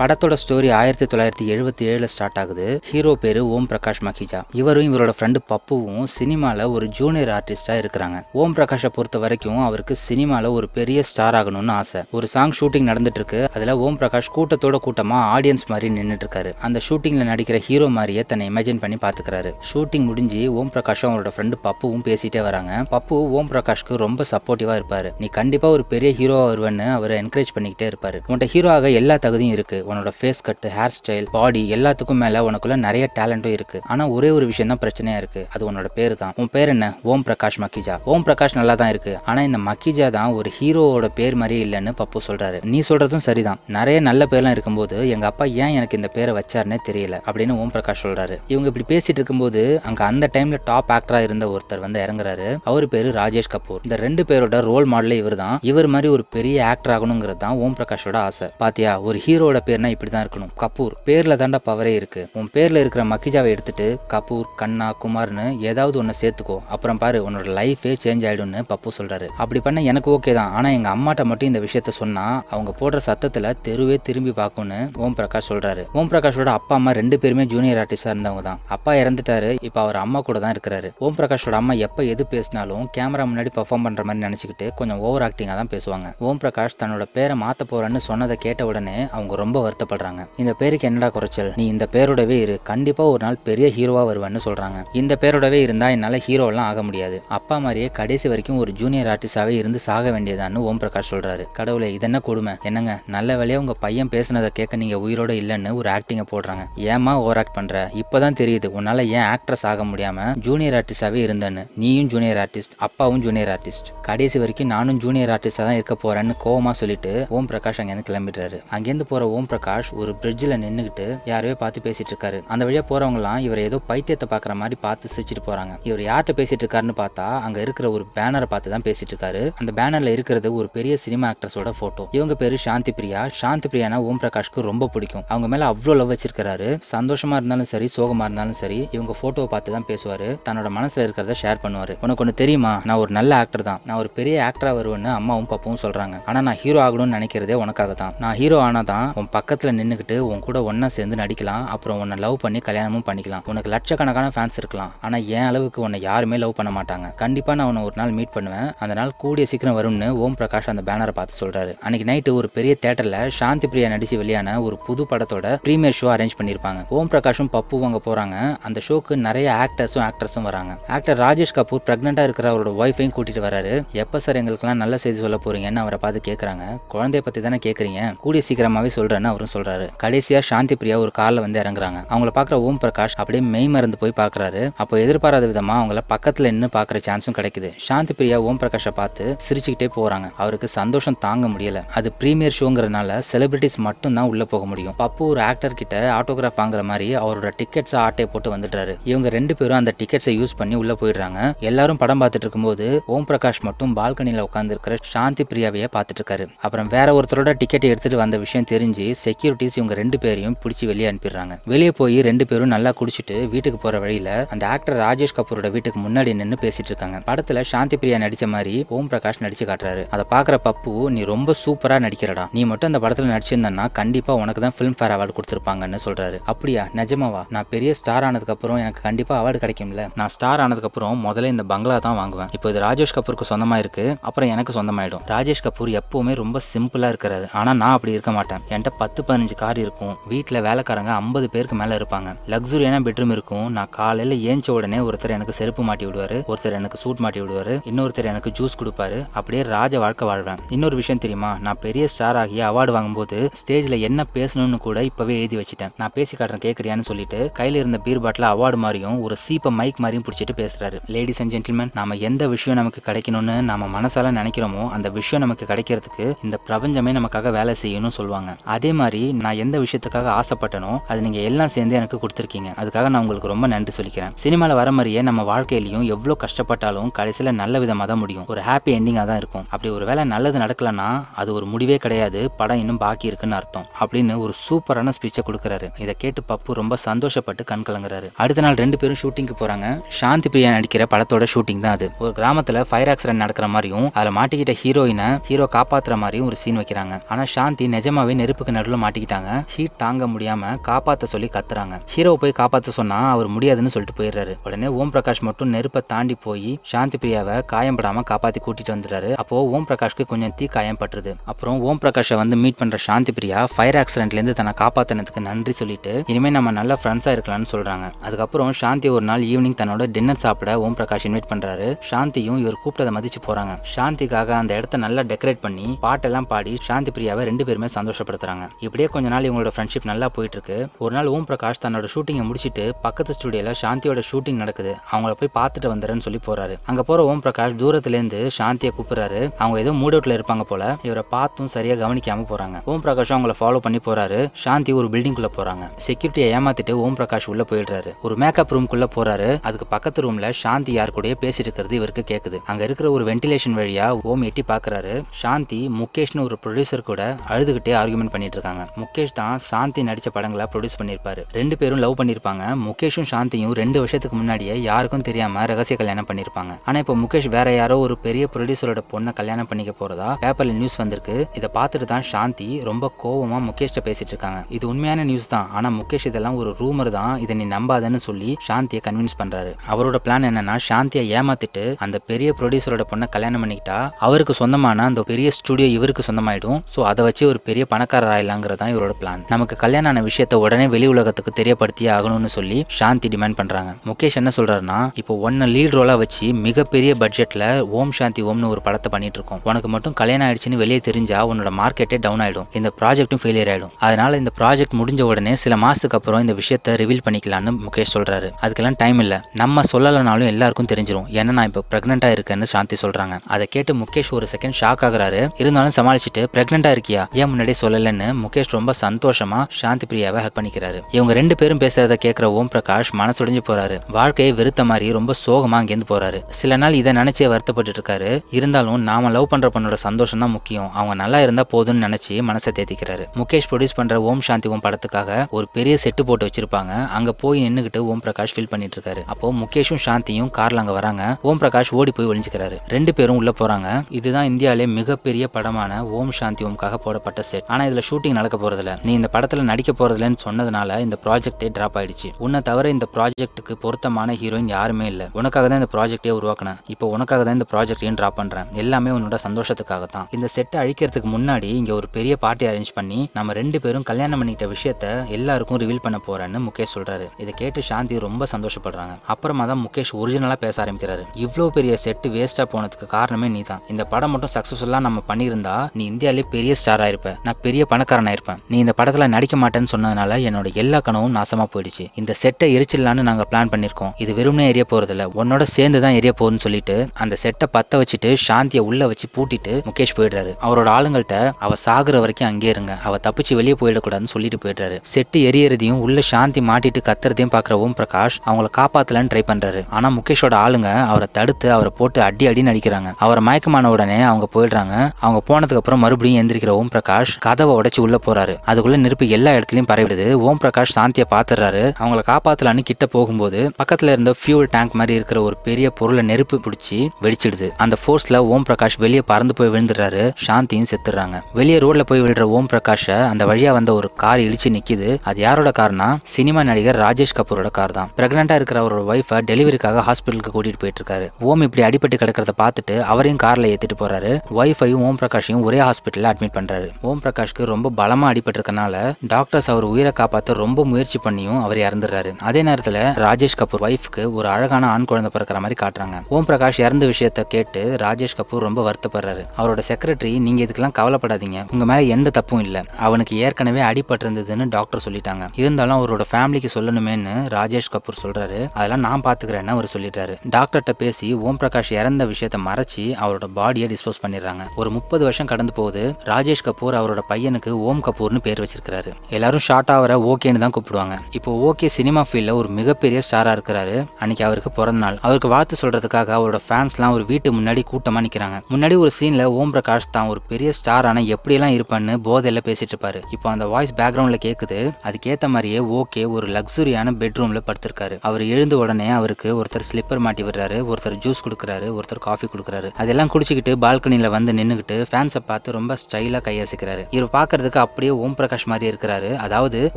படத்தோட ஸ்டோரி ஆயிரத்தி தொள்ளாயிரத்தி எழுபத்தி ஏழுல ஸ்டார்ட் ஆகுது. ஹீரோ பேரு ஓம் பிரகாஷ் மகிஜா. இவரும் இவரோட ஃப்ரெண்டு பப்புவும் சினிமால ஒரு ஜூனியர் ஆர்டிஸ்டா இருக்கிறாங்க. ஓம் பிரகாஷை பொறுத்த வரைக்கும் அவருக்கு சினிமால ஒரு பெரிய ஸ்டார் ஆகணும்னு ஆசை. ஒரு சாங் ஷூட்டிங் நடந்துட்டு இருக்கு அதுல ஓம் பிரகாஷ் கூட்டத்தோட கூட்டமா ஆடியன்ஸ் மாதிரி நின்னுட்டு இருக்காரு அந்த ஷூட்டிங்ல நடிக்கிற ஹீரோ மாதிரியே தன்னை இமேஜின் பண்ணி பாத்துக்கிறாரு. ஷூட்டிங் முடிஞ்சு ஓம் பிரகாஷும் அவரோட ஃப்ரெண்டு பப்புவும் பேசிட்டே வராங்க. பப்பு ஓம் பிரகாஷ்க்கு ரொம்ப சப்போர்ட்டிவா இருப்பாரு. நீ கண்டிப்பா ஒரு பெரிய ஹீரோவா வருவேன்னு அவரை என்கரேஜ் பண்ணிக்கிட்டே இருப்பாரு. உன்கிட்ட ஹீரோ ஆக எல்லா தகுதியும் இருக்கு. உன்னோட ஃபேஸ் கட்டு ஹேர் ஸ்டைல் பாடி எல்லாத்துக்கும் மேல உனக்குள்ள நிறைய டேலண்டும் இருக்கு. ஆனா ஒரே ஒரு விஷயம் தான் பிரச்சனையா இருக்கு. அது உன்னோட பேரு தான் உன் பேர் என்ன? ஓம் பிரகாஷ் மக்கிஜா. ஓம் பிரகாஷ் நல்லா தான் இருக்கு. ஆனா இந்த மக்கிஜா தான் ஒரு ஹீரோவோட பேர் மாதிரியே இல்லைன்னு பப்பு சொல்றாரு. நீ சொல்றதும் சரிதான். நிறைய நல்ல பேர்லாம் இருக்கும்போது எங்க அப்பா ஏன் எனக்கு இந்த பேரை வச்சாருன்னே தெரியல அப்படின்னு ஓம் பிரகாஷ் சொல்றாரு. இவங்க இப்படி பேசிட்டு இருக்கும்போது அங்க அந்த டைம்ல டாப் ஆக்டரா இருந்த ஒருத்தர் வந்து இறங்குறாரு. அவர் பேரு ராஜேஷ் கபூர். இந்த ரெண்டு பேரோட ரோல் மாடலே இவர் தான் இவர் மாதிரி ஒரு பெரிய ஆக்டர் ஆகணுங்கிறது தான் ஓம் பிரகாஷோட ஆசை. பாத்தியா? ஒரு ஹீரோட இப்படி தான் இருக்கணும்? கபூர் பேர்ல தாண்டா பவரே இருக்கு. உன் பேர்ல இருக்கிற மக்கிஜாவை எடுத்துட்டு கபூர் கண்ணா குமார்னு ஏதாவது ஒன்னு சேர்த்துக்கோ. அப்புறம் பாரு உன்னோட லைஃபே சேஞ்ச் ஆயிடும்னு பப்பு சொல்றாரு. அப்படி பண்ண எனக்கு ஓகே தான். ஆனா எங்க அம்மாட்ட மட்டும் இந்த விஷயத்த சொன்னா அவங்க போடுற சத்தத்துல தெருவே திரும்பி பார்க்கும்னு ஓம் பிரகாஷ் சொல்றாரு. ஓம் பிரகாஷோட அப்பா அம்மா ரெண்டு பேருமே ஜூனியர் ஆர்டிஸ்டா இருந்தவங்க தான். அப்பா இறந்துட்டாரு இப்ப அவர் அம்மா கூட தான் இருக்கிறாரு. ஓம் பிரகாஷோட அம்மா எப்ப எது பேசினாலும் கேமரா முன்னாடி பர்ஃபார்ம் பண்ற மாதிரி நினைச்சுக்கிட்டு கொஞ்சம் ஓவர் ஆக்டிங்கா தான் பேசுவாங்க. ஓம் பிரகாஷ் தன்னோட பேரை மாத்த போறேன்னு சொன்னதை கேட்ட உடனே அவங்க ரொம்ப வருத்தப்படுறாங்க. இந்த பேருக்கு என்னடா குறைச்சல்? நீ இந்த பேரோடவே இரு. கண்டிப்பா ஒரு நாள் பெரிய ஹீரோவா வருவேன்னு சொல்றாங்க. இந்த பேரோடவே இருந்தா என்னால ஹீரோலாம் ஆக முடியாது. அப்பா மாதிரியே கடைசி வரைக்கும் ஒரு ஜூனியர் ஆர்டிஸ்டாவே இருந்து சாக வேண்டியதான்னு ஓம் பிரகாஷ் சொல்றாரு. கடவுளே இது என்ன கொடுமை? என்னங்க? நல்ல வேலையா உங்க பையன் பேசுனதை கேட்க நீங்க உயிரோட இல்லைன்னு ஒரு ஆக்டிங்க போடுறாங்க. ஏமா ஓவர் ஆக்ட் பண்ற? இப்பதான் தெரியுது. உன்னால ஏன் ஆக்ட்ரஸ் ஆக முடியாம ஜூனியர் ஆர்டிஸ்டாவே இருந்தேன்னு. நீயும் ஜூனியர் ஆர்டிஸ்ட் அப்பாவும் ஜூனியர் ஆர்டிஸ்ட் கடைசி வரைக்கும் நானும் ஜூனியர் ஆர்டிஸ்டா தான் இருக்க போறேன்னு கோவமா சொல்லிட்டு ஓம் பிரகாஷ் அங்கேருந்து கிளம்பிடுறாரு. அங்கேருந்து போற ஓம் பிரகாஷ் ஒரு பிரிட்ஜில் நின்றுகிட்டு யாரையோ பார்த்து பேசிட்டு இருக்காரு. அந்த வழியா போறவங்கலாம் இவர் ஏதோ பைத்தியத்தை பாக்குற மாதிரி பார்த்து சிரிச்சிட்டு போறாங்க. இவர் யார்கிட்ட பேசிட்டு இருக்காருன்னு பார்த்தா அங்க இருக்கிற ஒரு பேனரை பார்த்து தான் பேசிட்டு இருக்காரு. அந்த பேனர்ல இருக்கிறது ஒரு பெரிய சினிமா ஆக்ட்ரஸோட போட்டோ இவங்க பேரு சாந்தி பிரியா சாந்தி பிரியானா ஓம் பிரகாஷ்க்கு ரொம்ப பிடிக்கும். அவங்க மேல அவ்வளோ லவ் வச்சிருக்காரு சந்தோஷமா இருந்தாலும் சரி சோகமா இருந்தாலும் சரி இவங்க போட்டோவை பார்த்து தான் பேசுவாரு. தன்னோட மனசுல இருக்கிறத ஷேர் பண்ணுவாரு. உனக்கு ஒண்ணு தெரியுமா? நான் ஒரு நல்ல ஆக்டர் தான். நான் ஒரு பெரிய ஆக்டரா வருவேன்னு அம்மாவும் பாப்பாவும் சொல்றாங்க. ஆனா நான் ஹீரோ ஆகணும்னு நினைக்கிறதே உனக்காக தான் நான் ஹீரோ ஆனா தான் உன் பக்கத்தில் நின்றுக்கிட்டு உன் கூட ஒன்றா சேர்ந்து நடிக்கலாம் அப்புறம் உன்னை லவ் பண்ணி கல்யாணமும் பண்ணிக்கலாம். உனக்கு லட்சக்கணக்கான ஃபேன்ஸ் இருக்கலாம். ஆனால் என் அளவுக்கு உன்னை யாருமே லவ் பண்ண மாட்டாங்க. கண்டிப்பாக நான் உன்னை ஒரு நாள் மீட் பண்ணுவேன். அந்த நாள் கூடிய சீக்கிரம் வரும்னு ஓம் பிரகாஷ் அந்த பேனரை பார்த்து சொல்கிறாரு அன்னைக்கு நைட்டு ஒரு பெரிய தேட்டரில் சாந்தி பிரியா நடிச்சு வெளியான ஒரு புது படத்தோட ப்ரீமியர் ஷோ அரேஞ்ச் பண்ணியிருப்பாங்க ஓம் பிரகாஷும் பப்பு அங்க போறாங்க. அந்த ஷோக்கு நிறைய ஆக்டர்ஸும் ஆக்ட்ரஸும் வராங்க. ஆக்டர் ராஜேஷ் கபூர் பிரெக்னெண்டா இருக்கிற அவரோட ஒய்ஃபையும் கூட்டிட்டு வராரு. எப்ப சார் எங்களுக்குலாம் நல்ல செய்தி சொல்ல போறீங்கன்னு அவரை பார்த்து கேட்குறாங்க குழந்தைய பத்தி தானே கேக்குறீங்க? கூடிய சீக்கிரமாவே அவரும் சொல்றாரு. கடைசியா சாந்தி பிரியா ஒரு கார்ல வந்து இறங்குறாங்க. அவங்கள பாக்குற ஓம் பிரகாஷ் அப்படியே மெய் மறந்து போய் பாக்குறாரு. அப்போ எதிர்பாராத விதமா அவங்கள பக்கத்துல நின்னு பாக்குற சான்ஸும் கிடைக்குது. சாந்தி பிரியா ஓம் பிரகாஷை பார்த்து சிரிச்சுக்கிட்டே போறாங்க. அவருக்கு சந்தோஷம் தாங்க முடியல. அது பிரீமியர் ஷோங்கிறதுனால செலிபிரிட்டிஸ் மட்டும் தான் உள்ள போக முடியும். பப்பு ஒரு ஆக்டர் கிட்ட ஆட்டோகிராஃப் வாங்குற மாதிரி அவரோட டிக்கெட்ஸ் ஆட்டை போட்டு வந்துடுறாரு. இவங்க ரெண்டு பேரும் அந்த டிக்கெட்ஸை யூஸ் பண்ணி உள்ள போயிடுறாங்க. எல்லாரும் படம் பார்த்துட்டு இருக்கும்போது ஓம் பிரகாஷ் மட்டும் பால்கனியில உட்கார்ந்து இருக்கிற சாந்தி பிரியாவையே பார்த்துட்டு இருக்காரு. அப்புறம் வேற ஒருத்தரோட டிக்கெட் எடுத்துட்டு வந்த விஷயம் தெரிஞ்சு செக்யூரிட்டிஸ் இவங்க ரெண்டு பேரையும் பிடிச்சி வெளியே அனுப்பிடுறாங்க. வெளியே போய் ரெண்டு பேரும் நல்லா குடிச்சிட்டு வீட்டுக்கு போற வழியில அந்த ஆக்டர் ராஜேஷ் கபூரோட வீட்டுக்கு முன்னாடி நின்று பேசிட்டு இருக்காங்க. படத்துல சாந்தி பிரியா நடிச்ச மாதிரி ஓம் பிரகாஷ் நடிச்சு காட்டுறாரு. அதை பாக்குற பப்பு நீ ரொம்ப சூப்பரா நடிக்கிறடா. நீ மட்டும் அந்த படத்துல நடிச்சிருந்தனா கண்டிப்பா உனக்கு தான் பிலிம் ஃபேர் அவார்டு கொடுத்துருப்பாங்கன்னு சொல்றாரு. அப்படியா? நிஜமாவா? நான் பெரிய ஸ்டார் ஆனதுக்கு அப்புறம் எனக்கு கண்டிப்பா அவார்டு கிடைக்கும்ல. நான் ஸ்டார் ஆனதுக்கு அப்புறம் முதல்ல இந்த பங்களா தான் வாங்குவேன். இப்போ இது ராஜேஷ் கபூருக்கு சொந்தமா இருக்கு. அப்புறம் எனக்கு சொந்தமாயிடும். ராஜேஷ் கபூர் எப்பவுமே ரொம்ப சிம்பிளா இருக்கிறாரு. ஆனா நான் அப்படி இருக்க மாட்டேன். என்கிட்ட பத்து பதினஞ்சு கார் இருக்கும். வீட்டில் வேலைக்காரங்க ஐம்பது பேருக்கு மேலே இருப்பாங்க. லக்ஸுரியான பெட்ரூம் இருக்கும். நான் காலையில் ஏஞ்ச உடனே ஒருத்தர் எனக்கு செருப்பு மாட்டி விடுவார் ஒருத்தர் எனக்கு சூட் மாட்டி விடுவார் இன்னொருத்தர் எனக்கு ஜூஸ் கொடுப்பாரு. அப்படியே ராஜ வாழ்க்கை வாழ்வேன். இன்னொரு விஷயம் தெரியுமா? நான் பெரிய ஸ்டார் ஆகி அவார்டு வாங்கும்போது ஸ்டேஜில் என்ன பேசணும்னு கூட இப்போவே எழுதி வச்சுட்டேன். நான் பேசி காட்டுறேன் கேட்குறியான்னு சொல்லிட்டு கையில் இருந்த பீர் பாட்டில் அவார்டு மாதிரியும் ஒரு சீப்ப மைக் மாதிரியும் பிடிச்சிட்டு பேசுறாரு. லேடிஸ் அண்ட் ஜென்டில்மேன் நாம எந்த விஷயம் நமக்கு கிடைக்கணும்னு நாம மனசால நினைக்கிறோமோ அந்த விஷயம் நமக்கு கிடைக்கிறதுக்கு இந்த பிரபஞ்சமே நமக்காக வேலை செய்யணும்னு சொல்லுவாங்க. அதே மாதிரி நான் எந்த விஷயத்துக்காக ஆசைப்பட்டனோ அது நீங்க எல்லாம் சேர்ந்து எனக்கு கொடுத்துருக்கீங்க. அதுக்காக நான் உங்களுக்கு ரொம்ப நன்றி சொல்லிக்கிறேன். சினிமால வர மாதிரியே நம்ம வாழ்க்கையிலையும் எவ்வளவு கஷ்டப்பட்டாலும் கடைசியில நல்ல விதமா தான் முடியும். ஒரு ஹாப்பி எண்டிங்கா தான் இருக்கும். அப்படி ஒரு வேளை நல்லது நடக்கலன்னா அது ஒரு முடிவே கிடையாது. படம் இன்னும் பாக்கி இருக்குன்னு அர்த்தம். அப்படின்னு ஒரு சூப்பரான ஸ்பீச்சை கொடுக்குறாரு. இதை கேட்டு பப்பு ரொம்ப சந்தோஷப்பட்டு கண் கலங்குறாரு. அடுத்த நாள் ரெண்டு பேரும் ஷூட்டிங்க்கு போறாங்க. சாந்தி பிரியா நடிக்கிற படத்தோட ஷூட்டிங் தான் அது. ஒரு கிராமத்துல ஃபயர் ஆக்சிடென்ட் நடக்கிற மாதிரியும் அதுல மாட்டிக்கிட்ட ஹீரோயினை ஹீரோ காப்பாத்துற மாதிரியும் ஒரு சீன் வைக்கிறாங்க. ஆனா சாந்தி நிஜமாவே நெருப்புக்கு நடுவில் ஹீட்டரில் மாட்டிக்கிட்டாங்க. ஹீட் தாங்க முடியாம காப்பாத்த சொல்லி கத்துறாங்க. ஹீரோ போய் காப்பாத்த சொன்னா அவர் முடியாதுன்னு சொல்லிட்டு போயிடுறாரு. உடனே ஓம் பிரகாஷ் மட்டும் நெருப்பை தாண்டி போய் சாந்தி பிரியாவை காயம்படாம காப்பாத்தி கூட்டிட்டு வந்துடுறாரு. அப்போ ஓம் பிரகாஷ்க்கு கொஞ்சம் தீ காயம் பட்டுருது அப்புறம் ஓம் பிரகாஷை வந்து மீட் பண்ற சாந்தி பிரியா ஃபயர் ஆக்சிடென்ட்ல இருந்து தன்னை காப்பாத்தினதுக்கு நன்றி சொல்லிட்டு இனிமே நம்ம நல்ல ஃப்ரெண்ட்ஸா இருக்கலாம்னு சொல்றாங்க. அதுக்கப்புறம் சாந்தி ஒரு நாள் ஈவினிங் தன்னோட டின்னர் சாப்பிட ஓம் பிரகாஷ் இன்வைட் பண்றாரு. சாந்தியும் இவர் கூப்பிட்டதை மதிச்சு போறாங்க. சாந்திக்காக அந்த இடத்த நல்லா டெக்கரேட் பண்ணி பாட்டெல்லாம் பாடி சாந்தி பிரியாவை ரெண்டு பேருமே சந்தோஷப்படுத்துறாங்க. இப்படியே கொஞ்ச நாள் இவங்களோட ஃப்ரெண்ட்ஷிப் நல்லா போயிட்டு இருக்கு ஒரு நாள் ஓம் பிரகாஷ் தன்னோட ஷூட்டிங்கை முடிச்சிட்டு பக்கத்து ஸ்டுடியோல சாந்தியோட ஷூட்டிங் நடக்குது. அவங்கள போய் பார்த்துட்டு வந்துறேன்னு சொல்லி போறாரு. அங்க போற ஓம் பிரகாஷ் தூரத்துல இருந்து சாந்தியை கூப்பிடுறாரு. அவங்க ஏதோ மூட் அவுட்ல இருப்பாங்க போல. இவரை பார்த்தும் சரியா கவனிக்காம போறாங்க. ஓம் பிரகாஷும் அவங்கள ஃபாலோ பண்ணி போறாரு. சாந்தி ஒரு பில்டிங் குள்ள போறாங்க. செக்யூரிட்டியை ஏமாத்திட்டு ஓம் பிரகாஷ் உள்ள போயிடுறாரு. ஒரு மேக்கப் ரூம் குள்ள போறாரு. அதுக்கு பக்கத்து ரூம்ல சாந்தி யார் கூடயே பேசிட்டு இருக்கிறது இவருக்கு கேக்குது. அங்க இருக்கிற ஒரு வென்டிலேஷன் வழியா ஓம் எட்டி பாக்குறாரு சாந்தி முகேஷ்னு ஒரு ப்ரொடியூசர் கூட அழுதுகிட்டே ஆர்குமெண்ட் பண்ணிட்டு இருக்காங்க முகேஷ் தான் சாந்தி நடிச்ச படங்களை ப்ரொடியூஸ் பண்ணிருப்பாரு. ரெண்டு பேரும் லவ் பண்ணிருப்பாங்க. முகேஷும் சாந்தியும் ரெண்டு வருஷத்துக்கு முன்னாடியே யாருக்கும் தெரியாம ரகசிய கல்யாணம் பண்ணிருப்பாங்க. ஆனா இப்போ முகேஷ் வேற யாரோ ஒரு பெரிய ப்ரொடியூசரோட பொண்ணை கல்யாணம் பண்ணிக்க போறதா பேப்பர்ல நியூஸ் வந்திருக்கு. இதை பார்த்துட்டு தான் சாந்தி ரொம்ப கோவமா முகேஷ்ட பேசிட்டு இருக்காங்க. இது உண்மையான நியூஸ் தான். ஆனா முகேஷ் இதெல்லாம் ஒரு ரூமர் தான். இதை நீ நம்பாதன்னு சொல்லி சாந்தியை கன்வின்ஸ் பண்றாரு. அவரோட பிளான் என்னன்னா சாந்தியை ஏமாத்திட்டு அந்த பெரிய ப்ரொடியூசரோட பொண்ணை கல்யாணம் பண்ணிக்கிட்டா அவருக்கு சொந்தமான அந்த பெரிய ஸ்டுடியோ இவருக்கு சொந்தமாயிடும். ஸோ அதை வச்சு ஒரு பெரிய பணக்காரர் ஆயிடலாங்கிறது தான் இவரோட பிளான் நமக்கு கல்யாணம் ஆன விஷயத்த உடனே வெளி உலகத்துக்கு தெரியப்படுத்தியே ஆகணும்னு சொல்லி சாந்தி டிமாண்ட் பண்றாங்க. முகேஷ் என்ன சொல்றாருன்னா இப்போ ஒன்னு லீட் ரோலா வச்சு மிகப்பெரிய பட்ஜெட்ல ஓம் சாந்தி ஓம்னு ஒரு படத்தை பண்ணிட்டு இருக்கோம். உனக்கு மட்டும் கல்யாணம் ஆயிடுச்சுன்னு வெளியே தெரிஞ்சா உன்னோட மார்க்கெட்டே டவுன் ஆயிடும். இந்த ப்ராஜெக்ட்டும் ஃபெயிலியர் ஆயிடும். அதனால இந்த ப்ராஜெக்ட் முடிஞ்ச உடனே சில மாசத்துக்கு அப்புறம் இந்த விஷயத்த ரிவீல் பண்ணிக்கலாம்னு முகேஷ் சொல்றாரு. அதுக்கெல்லாம் டைம் இல்ல. நம்ம சொல்லலைனாலும் எல்லாருக்கும் தெரிஞ்சிரும். ஏன்னா நான் இப்போ பிரெக்னெண்டா இருக்கேன்னு சாந்தி சொல்றாங்க. அதை கேட்டு முகேஷ் ஒரு செகண்ட் ஷாக் ஆகுறாரு. இருந்தாலும் சமாளிச்சுட்டு பிரெக்னெண்டா இருக்கியா? ஏன் முன்னாடியே சொல்லலன்னு முகேஷ் ரொம்ப சந்தோஷமா சாந்தி பிரியாவை ஹக் பண்ணிக்கிறாரு. இவங்க ரெண்டு பேரும் பேசுறத கேட்கிற ஓம் பிரகாஷ் மனசுடைஞ்சு போறாரு. வாழ்க்கையை வெறுத்த மாதிரி ரொம்ப சோகமா அங்கேருந்து போறாரு. சில நாள் இதை நினைச்சே வருத்தப்பட்டு இருக்காரு. இருந்தாலும் நாம லவ் பண்ற பொண்ணோட சந்தோஷம் தான் முக்கியம். அவங்க நல்லா இருந்தா போதும்னு நினைச்சு மனசை தேத்திக்கிறாரு. முகேஷ் ப்ரொடியூஸ் பண்ற ஓம் சாந்தி ஓம் படத்துக்காக ஒரு பெரிய செட்டு போட்டு வச்சிருப்பாங்க. அங்க போய் நின்னுகிட்டு ஓம் பிரகாஷ் ஃபீல் பண்ணிட்டு இருக்காரு. அப்போ முகேஷும் சாந்தியும் கார்ல அங்க வராங்க. ஓம் பிரகாஷ் ஓடி போய் ஒளிஞ்சுக்கிறாரு. ரெண்டு பேரும் உள்ள போறாங்க. இதுதான் இந்தியாவிலே மிகப்பெரிய படமான ஓம் சாந்தி ஓம்காக போடப்பட்ட செட் ஆனா இதுல ஷூட்டிங் நடக்க போறதில்ல. நீ இந்த படத்துல நடிக்க போறதில்லன்னு சொன்னதுனால இந்த ப்ராஜெக்டே டிராப் ஆயிடுச்சு. உன்னை தவிர இந்த ப்ராஜெக்ட்டுக்கு பொருத்தமான ஹீரோயின் யாருமே இல்ல. உனக்காக தான் இந்த ப்ராஜெக்டே உருவாக்கினேன். இப்போ உனக்காக தான் இந்த ப்ராஜெக்டையும் டிராப் பண்றேன். எல்லாமே உன்னோட சந்தோஷத்துக்காக தான் இந்த செட்டை அழிக்கிறதுக்கு முன்னாடி இங்க ஒரு பெரிய பார்ட்டி அரேஞ்ச் பண்ணி நம்ம ரெண்டு பேரும் கல்யாணம் பண்ணிட்ட விஷயத்த எல்லாருக்கும் ரிவீல் பண்ண போறேன்னு முகேஷ் சொல்றாரு. இதை கேட்டு சாந்தி ரொம்ப சந்தோஷப்படுறாங்க. அப்புறமா தான் முகேஷ் ஒரிஜினலா பேச ஆரம்பிக்கிறாரு. இவ்வளோ பெரிய செட்டு வேஸ்டா போனதுக்கு காரணமே நீ தான் இந்த படம் மட்டும் சக்சஸ்ஃபுல்லா நம்ம பண்ணியிருந்தா நீ இந்தியாலே பெரிய ஸ்டார் ஆயிருப்ப. நான் பெரிய பணக்காரன் இருப்பேன். நீ இந்த படத்துல நடிக்க மாட்டேன்னு சொன்னதுனால என்னோட எல்லா கனவும் நாசமா போயிடுச்சு. இந்த செட்டை எரிச்சிடலான்னு நாங்க பிளான் பண்ணிருக்கோம். இது வெறுமனே எரிய போறதில்ல. உன்னோட சேர்ந்து தான் எரிய போகுதுன்னு சொல்லிட்டு அந்த செட்டை பத்த வச்சுட்டு சாந்தியை உள்ள வச்சு பூட்டிட்டு முகேஷ் போயிடுறாரு. அவரோட ஆளுங்கள்ட்ட அவ சாகுற வரைக்கும் அங்கே இருங்க. அவ தப்பிச்சு வெளியே போயிடக்கூடாதுன்னு சொல்லிட்டு போயிடுறாரு. செட்டு எரியறதையும் உள்ள சாந்தி மாட்டிட்டு கத்துறதையும் பாக்குற ஓம் பிரகாஷ் அவங்கள காப்பாத்தலன்னு ட்ரை பண்றாரு. ஆனா முகேஷோட ஆளுங்க அவரை தடுத்து அவரை போட்டு அடி அடின்னு அடிக்கிறாங்க. அவரை மயக்கமான உடனே அவங்க போயிடுறாங்க. அவங்க போனதுக்கு அப்புறம் மறுபடியும் எந்திரிக்கிற ஓம் பிரகாஷ் கதவை உடைச்சு உள்ள போறாரு. அதுக்குள்ள நெருப்பு எல்லா இடத்துலயும் பரவிடுது. ஓம் பிரகாஷ் சாந்தியை பாத்துறாரு. அவங்கள காப்பாத்தலான்னு கிட்ட போகும்போது பக்கத்துல இருந்த ஃபியூல் டேங்க் மாதிரி இருக்கிற ஒரு பெரிய பொருளை நெருப்பு பிடிச்சி வெடிச்சிடுது. அந்த ஃபோர்ஸ்ல ஓம் பிரகாஷ் வெளியே பறந்து போய் விழுந்துடுறாரு. சாந்தியும் செத்துறாங்க வெளியே ரோட்ல போய் விழுற ஓம் பிரகாஷ அந்த வழியா வந்த ஒரு கார் இடிச்சு நிக்குது. அது யாரோட கார்னா சினிமா நடிகர் ராஜேஷ் கபூரோட கார் தான். பிரெக்னண்டா இருக்கிற அவரோட ஒய்ஃபை டெலிவரிக்காக ஹாஸ்பிட்டலுக்கு கூட்டிட்டு போயிட்டு இருக்காரு. ஓம் இப்படி அடிபட்டு கிடக்கிறத பார்த்துட்டு அவரையும் கார்ல ஏத்திட்டு போறாரு. ஒய்ஃபையும் ஓம் பிரகாஷையும் ஒரே ஹாஸ்பிட்டல்ல அட்மிட் பண்றாரு. ஓம் பிரகாஷ்க்கு ரொம்ப பலமா அடிபட்டிருக்கனால டாக்டர்ஸ் அவர் உயிரை காப்பாத்த ரொம்ப முயற்சி பண்ணியும் அவர் இறந்துடுறாரு. அதே நேரத்துல ராஜேஷ் கபூர் ஒய்ஃப்க்கு ஒரு அழகான ஆண் குழந்தை பிறக்கிற மாதிரி காட்டுறாங்க. ஓம் பிரகாஷ் இறந்த விஷயத்த கேட்டு ராஜேஷ் கபூர் ரொம்ப வருத்தப்படுறாரு. அவரோட செக்ரட்டரி நீங்க இதுக்கெல்லாம் கவலைப்படாதீங்க. உங்க மேல எந்த தப்பும் இல்ல. அவனுக்கு ஏற்கனவே அடிபட்டிருந்ததுன்னு டாக்டர் சொல்லிட்டாங்க. இருந்தாலும் அவரோட ஃபேமிலிக்கு சொல்லணுமேன்னு ராஜேஷ் கபூர் சொல்றாரு. அதெல்லாம் நான் பாத்துக்கிறேன்னு அவர் சொல்லிட்டாரு டாக்டர்கிட்ட பேசி ஓம் பிரகாஷ் இறந்த விஷயத்த மறைச்சி அவரோட பாடியை டிஸ்போஸ் பண்ணிடுறாங்க. ஒரு முப்பது வருஷம் கடந்து போகுது. ராஜேஷ் கபூர் அவரோட பையனுக்கு ஓம் ஓம் கபூர்னு பேர் வச்சிருக்காரு எல்லாரும் ஷார்ட் அவரை ஓகேன்னு தான் கூப்பிடுவாங்க. இப்போ ஓகே சினிமா ஃபீல்ட்ல ஒரு மிகப்பெரிய ஸ்டாரா இருக்கிறாரு. அன்னைக்கு அவருக்கு பிறந்த நாள். அவருக்கு வாழ்த்து சொல்றதுக்காக அவரோட ஃபேன்ஸ்லாம் ஒரு வீட்டு முன்னாடி கூட்டமா நிக்கிறாங்க. முன்னாடி ஒரு சீன்ல ஓம் பிரகாஷ் தான் ஒரு பெரிய ஸ்டார் ஆனா எப்படியெல்லாம் இருப்பான்னு போதையில பேசிட்டு இருப்பாரு. இப்போ அந்த வாய்ஸ் பேக்ரவுண்ட்ல கேக்குது. அதுக்கேத்த மாதிரியே ஓகே ஒரு லக்ஸுரியான பெட்ரூம்ல படுத்திருக்காரு. அவர் எழுந்த உடனே அவருக்கு ஒருத்தர் ஸ்லிப்பர் மாட்டி விடுறாரு ஒருத்தர் ஜூஸ் கொடுக்குறாரு ஒருத்தர் காஃபி கொடுக்குறாரு. அதெல்லாம் குடிச்சுக்கிட்டு பால்கனில வந்து நின்னுகிட்டு ஃபேன்ஸை பார்த்து ரொம்ப ஸ்டைலா கையாசிக்கிறாரு. இவர் பாக்குறதுக்கு பார்க்கறதுக்கு அப்படியே ஓம் பிரகாஷ் மாதிரி இருக்கிறாரு. அதாவது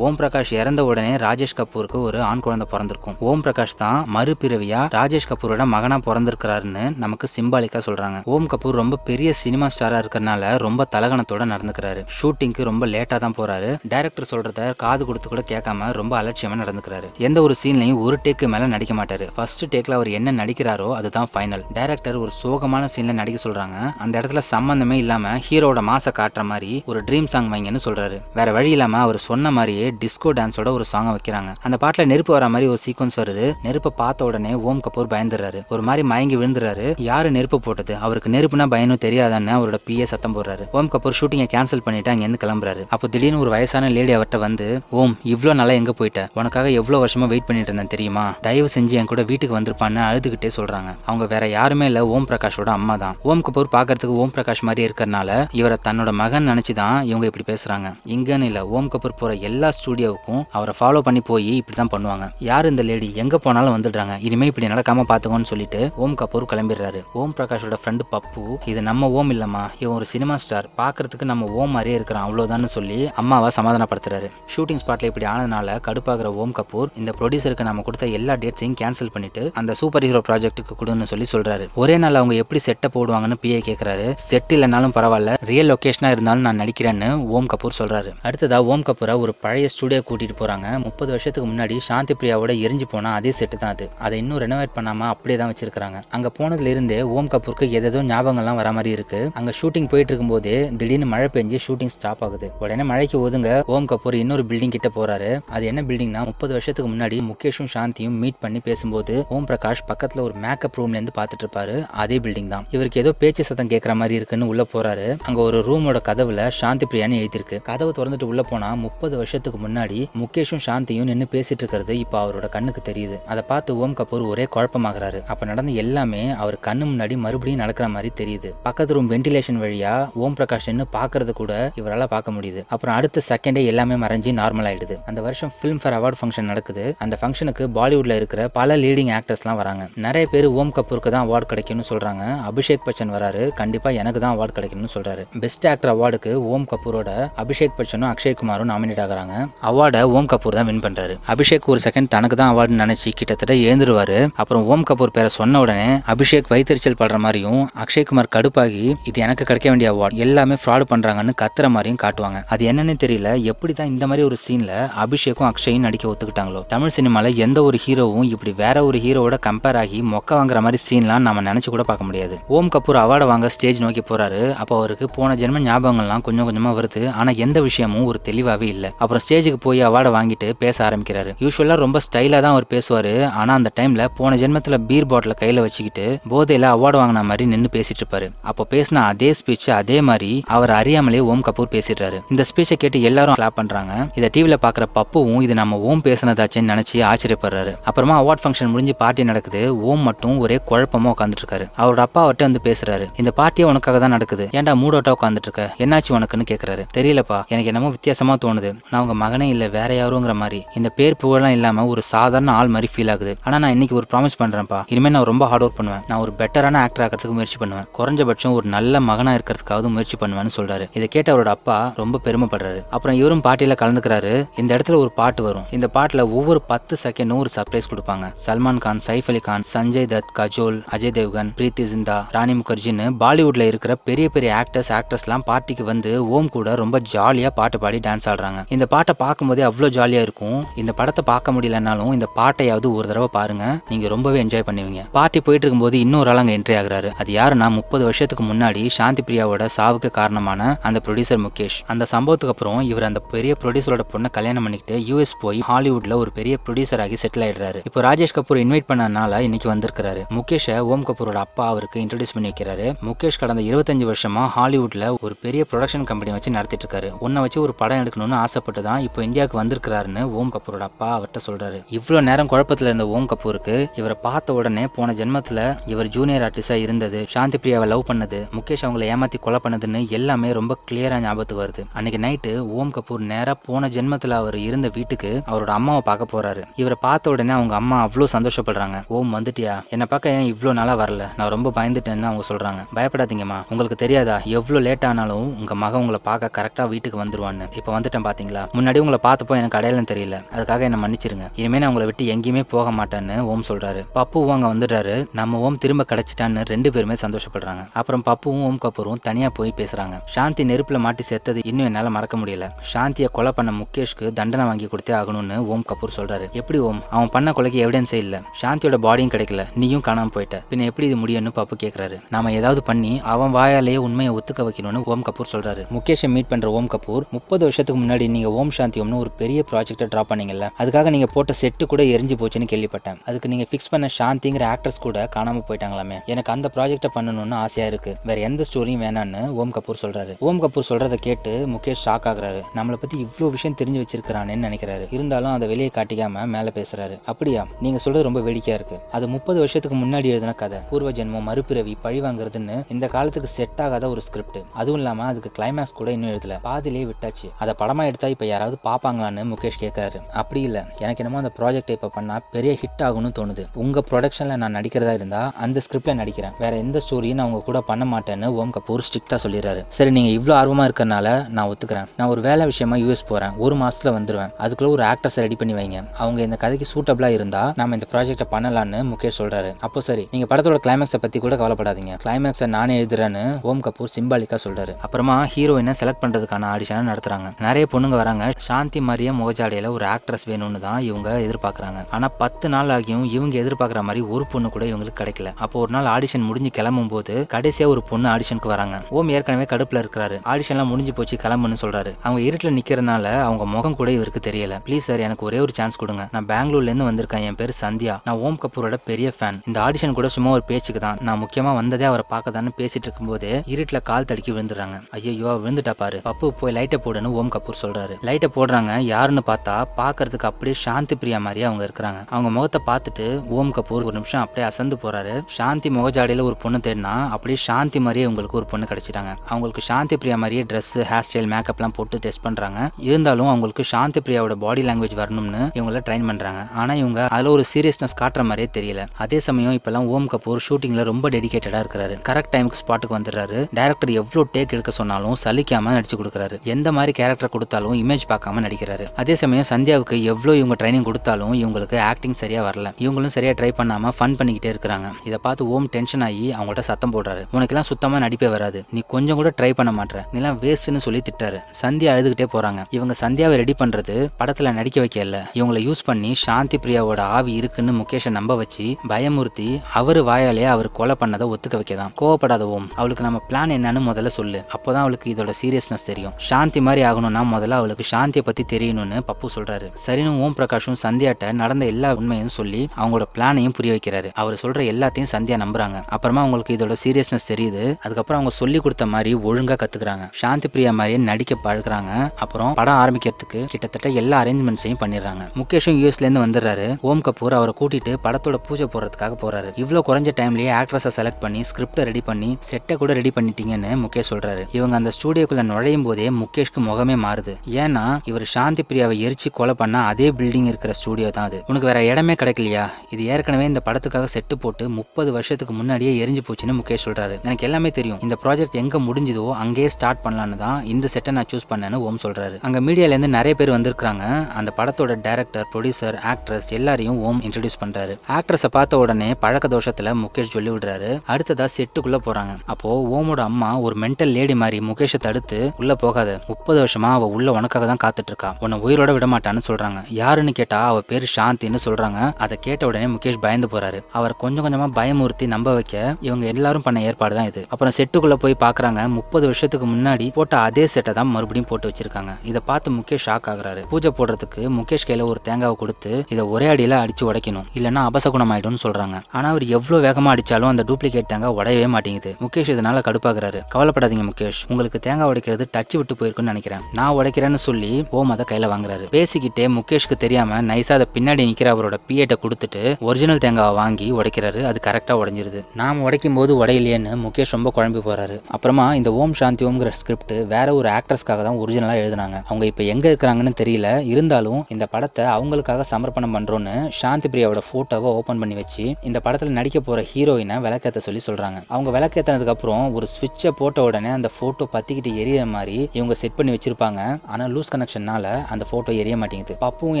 ஓம் பிரகாஷ் இறந்த உடனே ராஜேஷ் கபூருக்கு ஒரு ஆண் குழந்தை பிறந்திருக்கும். ஓம் பிரகாஷ் தான் மறுபிறவியா ராஜேஷ் கபூரோட மகனா பிறந்திருக்கிறாருன்னு நமக்கு சிம்பாலிக்கா சொல்றாங்க. ஓம் கபூர் ரொம்ப பெரிய சினிமா ஸ்டாரா இருக்கறனால ரொம்ப தலகணத்தோட நடந்துக்கிறாரு. ஷூட்டிங்க்கு ரொம்ப லேட்டா தான் போறாரு. டைரக்டர் சொல்றத காது கொடுத்து கூட கேட்காம ரொம்ப அலட்சியமா நடந்துக்கிறாரு. எந்த ஒரு சீன்லையும் ஒரு டேக்கு மேல நடிக்க மாட்டாரு. ஃபர்ஸ்ட் டேக்ல அவர் என்ன நடிக்கிறாரோ அதுதான் ஃபைனல் டைரக்டர் ஒரு சோகமான சீன்ல நடிக்க சொல்றாங்க. அந்த இடத்துல சம்பந்தமே இல்லாம ஹீரோட மாச காட்டுற மாதிரி ஒரு ட்ரீம் சாங் வைங்கன்னு சொல்றாரு? வேற வழி இல்லாம அவர் சொன்ன மாதிரியே டிஸ்கோ டான்ஸோட ஒரு சாங் வைக்கிறாங்க. அந்த பாட்டுல நெருப்பு வர மாதிரி ஒரு சீக்வன்ஸ் வருது. நெருப்பை பார்த்த உடனே ஓம் கபூர் பயந்துறாரு ஒரு மாதிரி மயங்கி விழுந்துறாரு யாரு நெருப்பு போட்டது? அவருக்கு நெருப்புனா பயனும் தெரியாதான்னு அவரோட பிஏ சத்தம் போடுறாரு. ஓம் கபூர் ஷூட்டிங்கை கேன்சல் பண்ணிட்டு அங்க இருந்து கிளம்புறாரு. அப்போ திடீர்னு ஒரு வயசான லேடி அவர்கிட்ட வந்து ஓம் இவ்ளோ நாளா எங்க போயிட்ட? உனக்காக எவ்வளவு வருஷமா வெயிட் பண்ணிட்டு இருந்தேன் தெரியுமா? தயவு செஞ்சு என் கூட வீட்டுக்கு வந்திருப்பான்னு அழுதுகிட்டே சொல்றாங்க. அவங்க வேற யாருமே இல்ல. ஓம் பிரகாஷோட அம்மா தான் ஓம் கபூர் பாக்குறதுக்கு ஓம் பிரகாஷ் மாதிரி இருக்கறனால இவரை தன்னோட மகன் நினைச்சுதான் இவங்க இப்படி பேசுறாங்க. இங்கன்னு இல்ல ஓம் கபூர் போற எல்லா ஸ்டூடியோவுக்கும் அவரை ஃபாலோ பண்ணி போய் இப்படிதான் பண்ணுவாங்க. யார் இந்த லேடி எங்க போனாலும் வந்துடுறாங்க. இனிமே இப்படி நடக்காம பாத்துக்கோன்னு சொல்லிட்டு ஓம் கபூர் கிளம்பிடுறாரு. ஓம் பிரகாஷோட ஃப்ரெண்டு பப்பு இது நம்ம ஓம் இல்லம்மா. இவன் ஒரு சினிமா ஸ்டார் பாக்குறதுக்கு நம்ம ஓம் மாதிரியே இருக்கிறான். அவ்வளவுதான்னு சொல்லி அம்மாவை சமாதானப்படுத்துறாரு. ஷூட்டிங் ஸ்பாட்ல இப்படி ஆனதுனால கடுப்பாகிற ஓம் கபூர் இந்த ப்ரொடியூசருக்கு நம்ம கொடுத்த எல்லா டேட்ஸையும் கேன்சல் பண்ணிட்டு அந்த சூப்பர் ஹீரோ ப்ராஜெக்ட்டுக்கு கொடுன்னு சொல்லி சொல்றாரு. ஒரே நாள் அவங்க எப்படி செட்டை போடுவாங்கன்னு பிஏ கேட்கிறாரு செட் இல்லைனாலும் பரவாயில்ல. ரியல் லொகேஷனா இருந்தாலும் நான் நடிக்கிறேன்னு ஓம் கபூர் சொல்றாரு. அடுத்ததா ஓம் கபூரை ஒரு பழைய ஸ்டூடியோ கூட்டிட்டு போறாங்க. முப்பது வருஷத்துக்கு முன்னாடி சாந்தி பிரியாவோட எரிஞ்சு போனா அதே செட்டு தான் அது. அதை இன்னும் ரெனோவேட் பண்ணாம அப்படியே தான் வச்சிருக்காங்க அங்க போனதுல இருந்தே ஓம் கபூருக்கு எதேதோ ஞாபகங்கள்லாம் வர மாதிரி இருக்கு. அங்க ஷூட்டிங் போயிட்டு இருக்கும்போது திடீர்னு மழை பெஞ்சு ஷூட்டிங் ஸ்டாப் ஆகுது. உடனே மழைக்கு ஒதுங்க ஓம் கபூர் இன்னொரு பில்டிங் கிட்ட போறாரு. அது என்ன பில்டிங்னா முப்பது வருஷத்துக்கு முன்னாடி முகேஷும் சாந்தியும் மீட் பண்ணி பேசும்போது ஓம் பிரகாஷ் பக்கத்துல ஒரு மேக்கப் ரூம்ல இருந்து பாத்துட்டு இருப்பாரு. அதே பில்டிங் தான். இவருக்கு ஏதோ பேச்சு சத்தம் கேட்கற மாதிரி இருக்குன்னு உள்ள போறாரு. அங்க ஒரு ரூமோட கதவுல சாந்தி பிரியான்னு எழுதிருக்கு கதவு திறந்துட்டு உள்ள போனா முப்பது வருஷத்துக்கு முன்னாடி முகேஷும் சாந்தியும் நின்று பேசிட்டு இருக்கிறது இப்ப அவரோட கண்ணுக்கு தெரியுது. அதை பார்த்து ஓம் கபூர் ஒரே குழப்பமாகறாரு. அப்ப நடந்த எல்லாமே அவர் கண்ணு முன்னாடி மறுபடியும் நடக்கிற மாதிரி தெரியுது. பக்கத்து ரூம் வென்டிலேஷன் வழியா ஓம் பிரகாஷ் நின்று பாக்குறது கூட இவரால பார்க்க முடியுது. அப்புறம் அடுத்த செகண்டே எல்லாமே மறைஞ்சு நார்மல் ஆயிடுது. அந்த வருஷம் ஃபிலிம் ஃபேர் அவார்டு ஃபங்க்ஷன் நடக்குது. அந்த ஃபங்க்ஷனுக்கு பாலிவுட்ல இருக்கிற பல லீடிங் ஆக்டர்ஸ்லாம் வராங்க. நிறைய பேர் ஓம் கபூருக்கு தான் அவார்டு கிடைக்கும்னு சொல்றாங்க. அபிஷேக் பச்சன் வராரு. கண்டிப்பா எனக்கு தான் அவார்டு கிடைக்கும்னு சொல்றாரு. பெஸ்ட் ஆக்டர் அவார்டுக்கு ஓம் கபூரோட அபிஷேக் பச்சனும் அக்ஷய் குமாரும் நாமினேட் ஆகிறாங்க. அவார்டை ஓம் கபூர் தான் வின் பண்றாரு. அபிஷேக் ஒரு செகண்ட் தனக்கு தான் அவார்டு நினைச்சு கிட்டத்தட்ட எழுந்துருவாரு அப்புறம் ஓம் கபூர் பேரை சொன்ன உடனே அபிஷேக் வைத்தறிச்சல் படுற மாதிரியும் அக்ஷய் குமார் கடுப்பாகி இது எனக்கு கிடைக்க வேண்டிய அவார்டு. எல்லாமே ஃப்ராடு பண்றாங்கன்னு கத்துற மாதிரியும் காட்டுவாங்க. அது என்னன்னு தெரியல. எப்படி தான் இந்த மாதிரி ஒரு சீன்ல அபிஷேக்கும் அக்ஷயும் நடிக்க ஒத்துக்கிட்டாங்களோ? தமிழ் சினிமால எந்த ஒரு ஹீரோவும் இப்படி வேற ஒரு ஹீரோவோட கம்பேர் ஆகி மொக்க வாங்குற மாதிரி சீன்லாம் நம்ம நினைச்சு கூட பார்க்க முடியாது. ஓம் கபூர் அவார்டை வாங்க ஸ்டேஜ் நோக்கி போறாரு. அப்போ அவருக்கு போன ஜென்ம ஞாபகங்கள்லாம் கொஞ்சம் கொஞ்சமா வருது. ஆனா எந்த விஷயமும் ஒரு தெளிவாவே இல்ல. அப்புறம் ஸ்டேஜுக்கு போய் அவார்டை வாங்கிட்டு பேச ஆரம்பிக்கிறாரு. யூஸ்வலா ரொம்ப ஸ்டைலா தான் அவர் பேசுவாரு. ஆனா அந்த டைம்ல போன ஜென்மத்துல பீர் பாட்டில கையில வச்சுக்கிட்டு போதையில அவார்டு வாங்கின மாதிரி நின்று பேசிட்டு இருப்பாரு. அப்போ பேசின அதே ஸ்பீச் அதே மாதிரி அவர் அறியாமலே ஓம் கபூர் பேசிடுறாரு. இந்த ஸ்பீச்சை கேட்டு எல்லாரும் கிளாப் பண்றாங்க. இதை டிவில பாக்குற பப்புவும் இது நம்ம ஓம் பேசினதாச்சேன்னு நினைச்சு ஆச்சரியப்படுறாரு. அப்புறமா அவார்ட் ஃபங்க்ஷன் முடிஞ்சு பார்ட்டி நடக்குது. ஓம் மட்டும் ஒரே குழப்பமா உட்காந்துட்டு இருக்காரு அவரோட அப்பா அவர்கிட்ட வந்து பேசுறாரு. இந்த பார்ட்டியே உனக்காக தான் நடக்குது. ஏன்டா மூடோட்டா உட்காந்துட்டு இருக்க என்னாச்சு உனக்குன்னு கேக்குறாரு. தெரியலப்பா. எனக்கு என்னமோ வித்தியாசமா தோணுது. நான் உங்க மகனே இல்ல வேற யாருங்கிற மாதிரி. இந்த பேர் புகழெல்லாம் இல்லாம ஒரு சாதாரண ஆள் மாதிரி ஃபீல் ஆகுது. ஆனா நான் இன்னைக்கு ஒரு ப்ராமிஸ் பண்றேன்ப்பா. இனிமே நான் ரொம்ப ஹார்ட் ஒர்க் பண்ணுவேன். நான் ஒரு பெட்டரான ஆக்டர் ஆகிறதுக்கு முயற்சி பண்ணுவேன். குறைஞ்சபட்சம் ஒரு நல்ல மகனா இருக்கிறதுக்காவது முயற்சி பண்ணுவேன்னு சொல்றாரு. இதை கேட்ட அவரோட அப்பா ரொம்ப பெருமைப்படுறாரு. அப்புறம் இவரும் பாட்டியில கலந்துக்கிறாரு. இந்த இடத்துல ஒரு பாட்டு வரும். இந்த பாட்டுல ஒவ்வொரு பத்து செகண்டும் ஒரு சர்ப்ரைஸ் கொடுப்பாங்க. சல்மான் கான் சைஃப் அலி கான் சஞ்சய் தத் கஜோல் அஜய் தேவ்கன் பிரீத்தி ஜிந்தா ராணி முகர்ஜின்னு பாலிவுட்ல இருக்கிற பெரிய பெரிய ஆக்டர்ஸ் ஆக்ட்ரஸ் எல்லாம் பார்ட்டிக்கு வந்து ஓம் கூட ரொம்ப ஜாலியாக பாட்டு பாடி டான்ஸ் ஆடுறாங்க. இந்த பாட்டை பார்க்கும்போதே அவ்வளோ ஜாலியாக இருக்கும். இந்த படத்தை பார்க்க முடியலனாலும் இந்த பாட்டையாவது ஒரு தடவை பாருங்க. நீங்கள் ரொம்பவே என்ஜாய் பண்ணுவீங்க. பார்ட்டி போயிட்டு இருக்கும்போது இன்னொரு ஆள் அங்கே என்ட்ரி ஆகுறாரு. அது யாருன்னா முப்பது வருஷத்துக்கு முன்னாடி சாந்தி பிரியாவோட சாவுக்கு காரணமான அந்த ப்ரொடியூசர் முகேஷ். அந்த சம்பவத்துக்கு அப்புறம் இவர் அந்த பெரிய ப்ரொடியூசரோட பொண்ணை கல்யாணம் பண்ணிக்கிட்டு யூஎஸ் போய் ஹாலிவுட்ல ஒரு பெரிய ப்ரொடியூசர் ஆகி செட்டில் ஆயிடுறாரு. இப்போ ராஜேஷ் கபூர் இன்வைட் பண்ணனால இன்னைக்கு வந்திருக்காரு முகேஷை ஓம் கபூரோட அப்பா அவருக்கு இன்ட்ரடியூஸ் பண்ணி வைக்கிறாரு. முகேஷ் கடந்த இருபத்தஞ்சு வருஷமா ஹாலிவுட்ல ஒரு பெரிய ப்ரொடக்ஷன் கம்பெனி வச்சு பார்த்துட்டு இருக்காரு உன்னை வச்சு ஒரு படம் எடுக்கணும்னு ஆசைப்பட்டு தான் இப்போ இந்தியாவுக்கு வந்திருக்கிறாருன்னு ஓம் கபூரோட அப்பா அவர்கிட்ட சொல்றாரு. இவ்வளவு நேரம் குழப்பத்துல இருந்த ஓம் கபூருக்கு இவரை பார்த்த உடனே போன ஜென்மத்துல இவர் ஜூனியர் ஆர்டிஸ்டா இருந்தது சாந்தி பிரியாவை லவ் பண்ணது முகேஷ் அவங்களை ஏமாத்தி கொலை பண்ணதுன்னு எல்லாமே ரொம்ப கிளியரா ஞாபகத்துக்கு வருது. அன்னைக்கு நைட்டு ஓம் கபூர் நேராக போன ஜென்மத்தில் அவர் இருந்த வீட்டுக்கு அவரோட அம்மாவை பார்க்க போறாரு. இவரை பார்த்த உடனே அவங்க அம்மா அவ்வளோ சந்தோஷப்படுறாங்க. ஓம் வந்துட்டியா? என்னை பார்க்க ஏன் இவ்வளோ நாளாக வரல? நான் ரொம்ப பயந்துட்டேன்னு அவங்க சொல்றாங்க. பயப்படாதீங்கம்மா. உங்களுக்கு தெரியாதா? எவ்வளவு லேட் ஆனாலும் உங்க மகன் உங்களை பார்க்க கரெக்டாக வீட்டுக்கு வந்துருவான்னு. இப்போ வந்துட்டேன் பார்த்தீங்களா முன்னாடி உங்களை பார்த்தப்போ எனக்கு அடையாளம் தெரியல. அதுக்காக என்ன மன்னிச்சிருங்க. இனிமே நான் உங்களை விட்டு எங்கேயுமே போக மாட்டேன்னு ஓம் சொல்றாரு. பப்புவும் அங்க வந்துடுறாரு. நம்ம ஓம் திரும்ப கிடைச்சிட்டான்னு ரெண்டு பேருமே சந்தோஷப்படுறாங்க. அப்புறம் பப்புவும் ஓம் கபூரும் தனியா போய் பேசுறாங்க. சாந்தி நெருப்புல மாட்டி செத்தது இன்னும் என்னால் மறக்க முடியல. சாந்தியை கொலை பண்ண முகேஷ்க்கு தண்டனை வாங்கி கொடுத்தே ஆகணும்னு ஓம் கபூர் சொல்றாரு. எப்படி ஓம்? அவன் பண்ண கொலைக்கு எவிடன்ஸே இல்ல. சாந்தியோட பாடியும் கிடைக்கல. நீயும் காணாம போயிட்ட. பின்ன எப்படி இது முடியும்னு பப்பு கேக்குறாரு. நாம ஏதாவது பண்ணி அவன் வாயாலேயே உண்மையை ஒத்துக்க வைக்கணும்னு ஓம் கபூர் சொல்றாரு. முகேஷை மீட் பண்ற ஓம் கபூர் முப்பது வருஷத்துக்கு முன்னாடி நீங்க ஓம் சாந்தி ஓம்னு ஒரு பெரிய ப்ராஜெக்ட்டை ட்ராப் பண்ணீங்கல்ல அதுக்காக நீங்க போட்ட செட்டு கூட எரிஞ்சு போச்சுன்னு கேள்விப்பட்டேன். அதுக்கு நீங்க ஃபிக்ஸ் பண்ண சாந்திங்கிற ஆக்ட்ரஸ் கூட காணாம போயிட்டாங்களாமே. எனக்கு அந்த ப்ராஜெக்ட்டை பண்ணணும்னு ஆசையா இருக்கு. வேற எந்த ஸ்டோரியும் வேணான்னு ஓம் கபூர் சொல்றாரு. ஓம் கபூர் சொல்றதை கேட்டு முகேஷ் ஷாக் ஆகுறாரு. நம்மளை பத்தி இவ்வளவு விஷயம் தெரிஞ்சு வச்சிருக்கிறானேன்னு நினைக்கிறாரு. இருந்தாலும் அதை வெளியே காட்டிக்காம மேல பேசுறாரு. அப்படியா? நீங்க சொல்றது ரொம்ப வேடிக்கையா இருக்கு. அது முப்பது வருஷத்துக்கு முன்னாடி எழுதின கதை. பூர்வ ஜென்மம் மறுபிறவி பழி வாங்குறதுன்னு இந்த காலத்துக்கு செட் ஆகாத ஒரு ஸ்கிரிப்ட் அதுவும் இல்லாம அதுக்கு கிளைமேக்ஸ் கூட இன்னும் எழுதல பாதிலேயே விட்டாச்சு. அதை படமா எடுத்தா இப்ப யாராவது பாப்பாங்களான்னு முகேஷ் கேட்காரு அப்படி இல்ல. எனக்கு என்னமோ அந்த ப்ராஜெக்ட் இப்ப பண்ணா பெரிய ஹிட் ஆகும்னு தோணுது. உங்க ப்ரொடக்ஷன்ல நான் நடிக்கிறதா இருந்தா அந்த ஸ்கிரிப்ட்ல நடிக்கிறேன். வேற எந்த ஸ்டோரியும் நான் உங்க கூட பண்ண மாட்டேன்னு ஓம் கபூர் ஸ்ட்ரிக்டா சொல்லிடுறாரு. சரி நீங்க இவ்வளவு ஆர்வமா இருக்கறனால நான் ஒத்துக்கிறேன். நான் ஒரு வேலை விஷயமா யூஎஸ் போறேன். ஒரு மாசத்துல வந்துருவேன். அதுக்குள்ள ஒரு ஆக்டர்ஸ் ரெடி பண்ணி வைங்க. அவங்க இந்த கதைக்கு சூட்டபிளா இருந்தா நாம இந்த ப்ராஜெக்ட பண்ணலாம்னு முகேஷ் சொல்றாரு. அப்போ சரி நீங்க படத்தோட கிளைமேக்ஸை பத்தி கூட கவலைப்படாதீங்க. கிளைமேக்ஸை நானே எழுதுறேன்னு ஓம் கபூர் சிம்பாலிக்கா சொல்றாரு. அப்புறமா ஹீரோயினை செலக்ட் பண்ணுறதுக்கான ஆடிஷனை நடத்துகிறாங்க நிறைய பொண்ணுங்க வராங்க. சாந்தி மரியம் முகஜாடையில் ஒரு ஆக்ட்ரஸ் வேணும்னு தான் இவங்க எதிர்பார்க்குறாங்க. ஆனால் பத்து நாள் ஆகியும் இவங்க எதிர்பார்க்குற மாதிரி ஒரு பொண்ணு கூட இவங்களுக்கு கிடைக்கல. அப்போ ஒரு நாள் ஆடிஷன் முடிஞ்சு கிளம்பும் போது கடைசியாக ஒரு பொண்ணு ஆடிஷனுக்கு வராங்க. ஓம் ஏற்கனவே கடுப்பில் இருக்கிறாரு. ஆடிஷன்லாம் முடிஞ்சு போச்சு கிளம்புன்னு சொல்கிறாரு அவங்க இருட்டில் நிற்கிறனால அவங்க முகம் கூட இவருக்கு தெரியல. ப்ளீஸ் சார் எனக்கு ஒரே ஒரு சான்ஸ் கொடுங்க. நான் பெங்களூர்லேருந்து வந்திருக்கேன். என் பேர் சந்தியா. நான் ஓம் கபூரோட பெரிய ஃபேன் இந்த ஆடிஷன் கூட சும்மா ஒரு பேச்சுக்கு தான். நான் முக்கியமாக வந்ததே அவரை பார்க்க தானே பேசிட்டு இருக்கும்போது இருட்டில் கால் தடுக்கி விழுந்துடுறாங்க. ஐயோ விழுந்துட்டா பாரு. பப்பு போய் லைட்டை போடுன்னு ஓம் கபூர் சொல்றாரு. லைட்டை போடுறாங்க. யாருன்னு பார்த்தா பாக்குறதுக்கு அப்படியே சாந்தி பிரியா மாதிரியே அவங்க இருக்கிறாங்க. அவங்க முகத்தை பார்த்துட்டு ஓம் கபூர் ஒரு நிமிஷம் அப்படியே அசந்து போறாரு. சாந்தி முகஜாடியில ஒரு பொண்ணு தேடினா அப்படியே சாந்தி மாதிரியே உங்களுக்கு ஒரு பொண்ணு கிடைச்சிட்டாங்க. அவங்களுக்கு சாந்தி பிரியா மாதிரியே ட்ரெஸ் ஹேர் ஸ்டைல் மேக்கப்லாம் போட்டு டெஸ்ட் பண்றாங்க. இருந்தாலும் அவங்களுக்கு சாந்தி பிரியாவோட பாடி லாங்குவேஜ் வரணும்னு இவங்கள ட்ரைன் பண்றாங்க. ஆனா இவங்க அதுல ஒரு சீரியஸ்னஸ் காட்டுற மாதிரியே தெரியல. அதே சமயம் இப்பெல்லாம் ஓம் கபூர் ஷூட்டிங்ல ரொம்ப டெடிக்கேட்டடா இருக்கிறாரு. கரெக்ட் டைமுக்கு ஸ்பாட்டுக்கு வந்துடுறாரு. டேரக்டர் எவ்வளவு டேக் எடுக்க சொன்னாலும் சலிக்காம நடிச்சு கொடுக்குறாரு. எந்த மாதிரி கேரக்டர் கொடுத்தாலும் இமேஜ் பார்க்காம நடிக்கிறாரு. அதே சமயம் சந்தியாவுக்கு எவ்வளோ இவங்க ட்ரைனிங் கொடுத்தாலும் இவங்களுக்கு ஆக்டிங் சரியா வரல. இவங்களும் சரியா ட்ரை பண்ணாம ஃபன் பண்ணிக்கிட்டே இருக்கிறாங்க. இதை பார்த்து ஓம் டென்ஷன் ஆகி அவங்கள்ட்ட சத்தம் போடுறாரு. உனக்கெல்லாம் சுத்தமா நடிப்பே வராது. நீ கொஞ்சம் கூட ட்ரை பண்ண மாட்ற நீலாம் வேஸ்ட்னு சொல்லி திட்டாரு. சந்தியா அழுதுகிட்டே போறாங்க. இவங்க சந்தியாவை ரெடி பண்றது படத்துல நடிக்க வைக்க இல்ல இவங்களை யூஸ் பண்ணி சாந்தி பிரியாவோட ஆவி இருக்குன்னு முகேஷை நம்ப வச்சு பயமுறுத்தி அவரு வாயாலே அவர் கொலை பண்ணதை ஒத்துக்க வைக்கதான். கோவப்படாத ஓம் அவளுக்கு நம்ம பிளான் என்னன்னு முதல்ல சொல்லு. அப்போதான் அவளுக்கு இதோட சீரியஸ் சீரியஸ்னஸ் தெரியும். சாந்தி மாதிரி ஆகணும்னா முதல்ல அவளுக்கு சாந்தியை பத்தி தெரியணும்னு பப்பு சொல்றாரு. சரின்னு ஓம் பிரகாஷும் சந்தியாட்ட நடந்த எல்லா உண்மையும் சொல்லி அவங்களோட பிளானையும் புரிய வைக்கிறாரு. அவர் சொல்ற எல்லாத்தையும் சந்தியா நம்புறாங்க. அப்புறமா அவங்களுக்கு இதோட சீரியஸ்னஸ் தெரியுது. அதுக்கப்புறம் அவங்க சொல்லி கொடுத்த மாதிரி ஒழுங்கா கத்துக்கிறாங்க. சாந்தி பிரியா மாதிரியே நடிக்க பழகுறாங்க. அப்புறம் படம் ஆரம்பிக்கிறதுக்கு கிட்டத்தட்ட எல்லா அரேஞ்ச்மெண்ட்ஸையும் பண்ணிடுறாங்க. முகேஷும் யூஎஸ்ல இருந்து வந்துடுறாரு. ஓம் கபூர் அவரை கூட்டிட்டு படத்தோட பூஜை போடுறதுக்காக போறாரு. இவ்வளவு குறைஞ்ச டைம்லயே ஆக்ட்ரஸை செலக்ட் பண்ணி ஸ்கிரிப்டை ரெடி பண்ணி செட்டை கூட ரெடி பண்ணிட்டீங்கன்னு முகேஷ் சொல்றாரு. இவங்க அந்த ஸ்டூடியோக்குள்ள நுழையும் போதே முகேஷ்க்கு முகமே மாறுது. ஏன்னா இவர் சாந்தி பிரியாவை எரிச்சு கொலை பண்ண அதே பில்டிங் இருக்கிற ஸ்டூடியோ தான் அது. உனக்கு வேற இடமே கிடைக்கலையா? இது ஏற்கனவே இந்த படத்துக்காக செட்டு போட்டு முப்பது வருஷத்துக்கு முன்னாடியே எரிஞ்சு போச்சுன்னு முகேஷ் சொல்றாரு. எனக்கு எல்லாமே தெரியும். இந்த ப்ராஜெக்ட் எங்க முடிஞ்சதோ அங்கேயே ஸ்டார்ட் பண்ணலான்னு தான் இந்த செட்டை நான் சூஸ் பண்ணேன்னு ஓம் சொல்றாரு. அங்க மீடியால இருந்து நிறைய பேர் வந்திருக்காங்க அந்த படத்தோட டைரக்டர் ப்ரொடியூசர் ஆக்ட்ரஸ் எல்லாரையும் ஓம் இன்ட்ரடியூஸ் பண்றாரு. ஆக்ட்ரஸை பார்த்த உடனே பழக்க தோஷத்துல முகேஷ் சொல்லி விடுறாரு அடுத்ததா செட்டுக்குள்ள போறாங்க. அப்போ ஓமோட அம்மா ஒரு மென்டல் லேடி மாதிரி முகேஷை தடுத்து உள்ள போகாத. முப்பது வருஷமா அவ உள்ள உனக்காக தான் காத்துட்டு இருக்கா உன்னை உயிரோட விட மாட்டான்னு சொல்றாங்க. யாருன்னு கேட்டா அவ பேரு சாந்தின்னு சொல்றாங்க. அதை கேட்ட உடனே முகேஷ் பயந்து போறாரு. அவர் கொஞ்சம் கொஞ்சமா பயமுறுத்தி நம்ப வைக்க இவங்க எல்லாரும் பண்ண ஏற்பாடு தான் இது. அப்புறம் செட்டுக்குள்ள போய் பாக்குறாங்க. முப்பது வருஷத்துக்கு முன்னாடி போட்ட அதே செட்டை தான் மறுபடியும் போட்டு வச்சிருக்காங்க. இதை பார்த்து முகேஷ் ஷாக் ஆகுறாரு. பூஜை போடுறதுக்கு முகேஷ் கையில ஒரு தேங்காவை கொடுத்து இதை ஒரே அடியில அடிச்சு உடைக்கணும். இல்லைன்னா அபசகுணம் ஆயிடும்னு சொல்றாங்க. ஆனா அவர் எவ்வளவு வேகமா அடிச்சாலும் அந்த டூப்ளிகேட் தேங்காய் உடையவே மாட்டேங்குது. முகேஷ் இதனால கடுப்பாகிறாரு. கவலைப்படாதீங்க முகேஷ். உங்களுக்கு தேங்காய் உடைக்கிறது டச்சு விட்டு போயிருக்குன்னு நினைக்கிறேன். நான் உடைக்கிறேன்னு சொல்லி ஓம் அதை கையில வாங்குறாரு. பேசிக்கிட்டே முகேஷ்க்கு தெரியாம நைஸா அதை பின்னாடி நிக்கிற அவரோட பிஏட்டை கொடுத்துட்டு ஒரிஜினல் தேங்காவை வாங்கி உடைக்கிறாரு. அது கரெக்டா உடைஞ்சிருது. நாம உடைக்கும் போது உடையிலேன்னு முகேஷ் ரொம்ப குழம்பி போறாரு. அப்புறமா இந்த ஓம் சாந்தி ஓம்ங்கிற ஸ்கிரிப்ட் வேற ஒரு ஆக்ட்ரஸ்க்காக தான் ஒரிஜினலா எழுதுனாங்க. அவங்க இப்ப எங்க இருக்கிறாங்கன்னு தெரியல. இருந்தாலும் இந்த படத்தை அவங்களுக்காக சமர்ப்பணம் பண்றோம்னு சாந்தி பிரியாவோட போட்டோவை ஓபன் பண்ணி வச்சு இந்த படத்துல நடிக்க போற ஹீரோயினை விளக்கேத்த சொல்லி சொல்றாங்க. அவங்க விளக்கேத்தினதுக்கு அப்புறம் ஒரு ஸ்விட்சை போட்ட உடனே அந்த போட்டோ பத்திக்கிட்டு எரியற மாதிரி இவங்க செட் பண்ணி வச்சிருப்பாங்க. ஆனா லூஸ் கனெக்ஷன்னால அந்த போட்டோ எரிய மாட்டேங்குது. பப்புவும்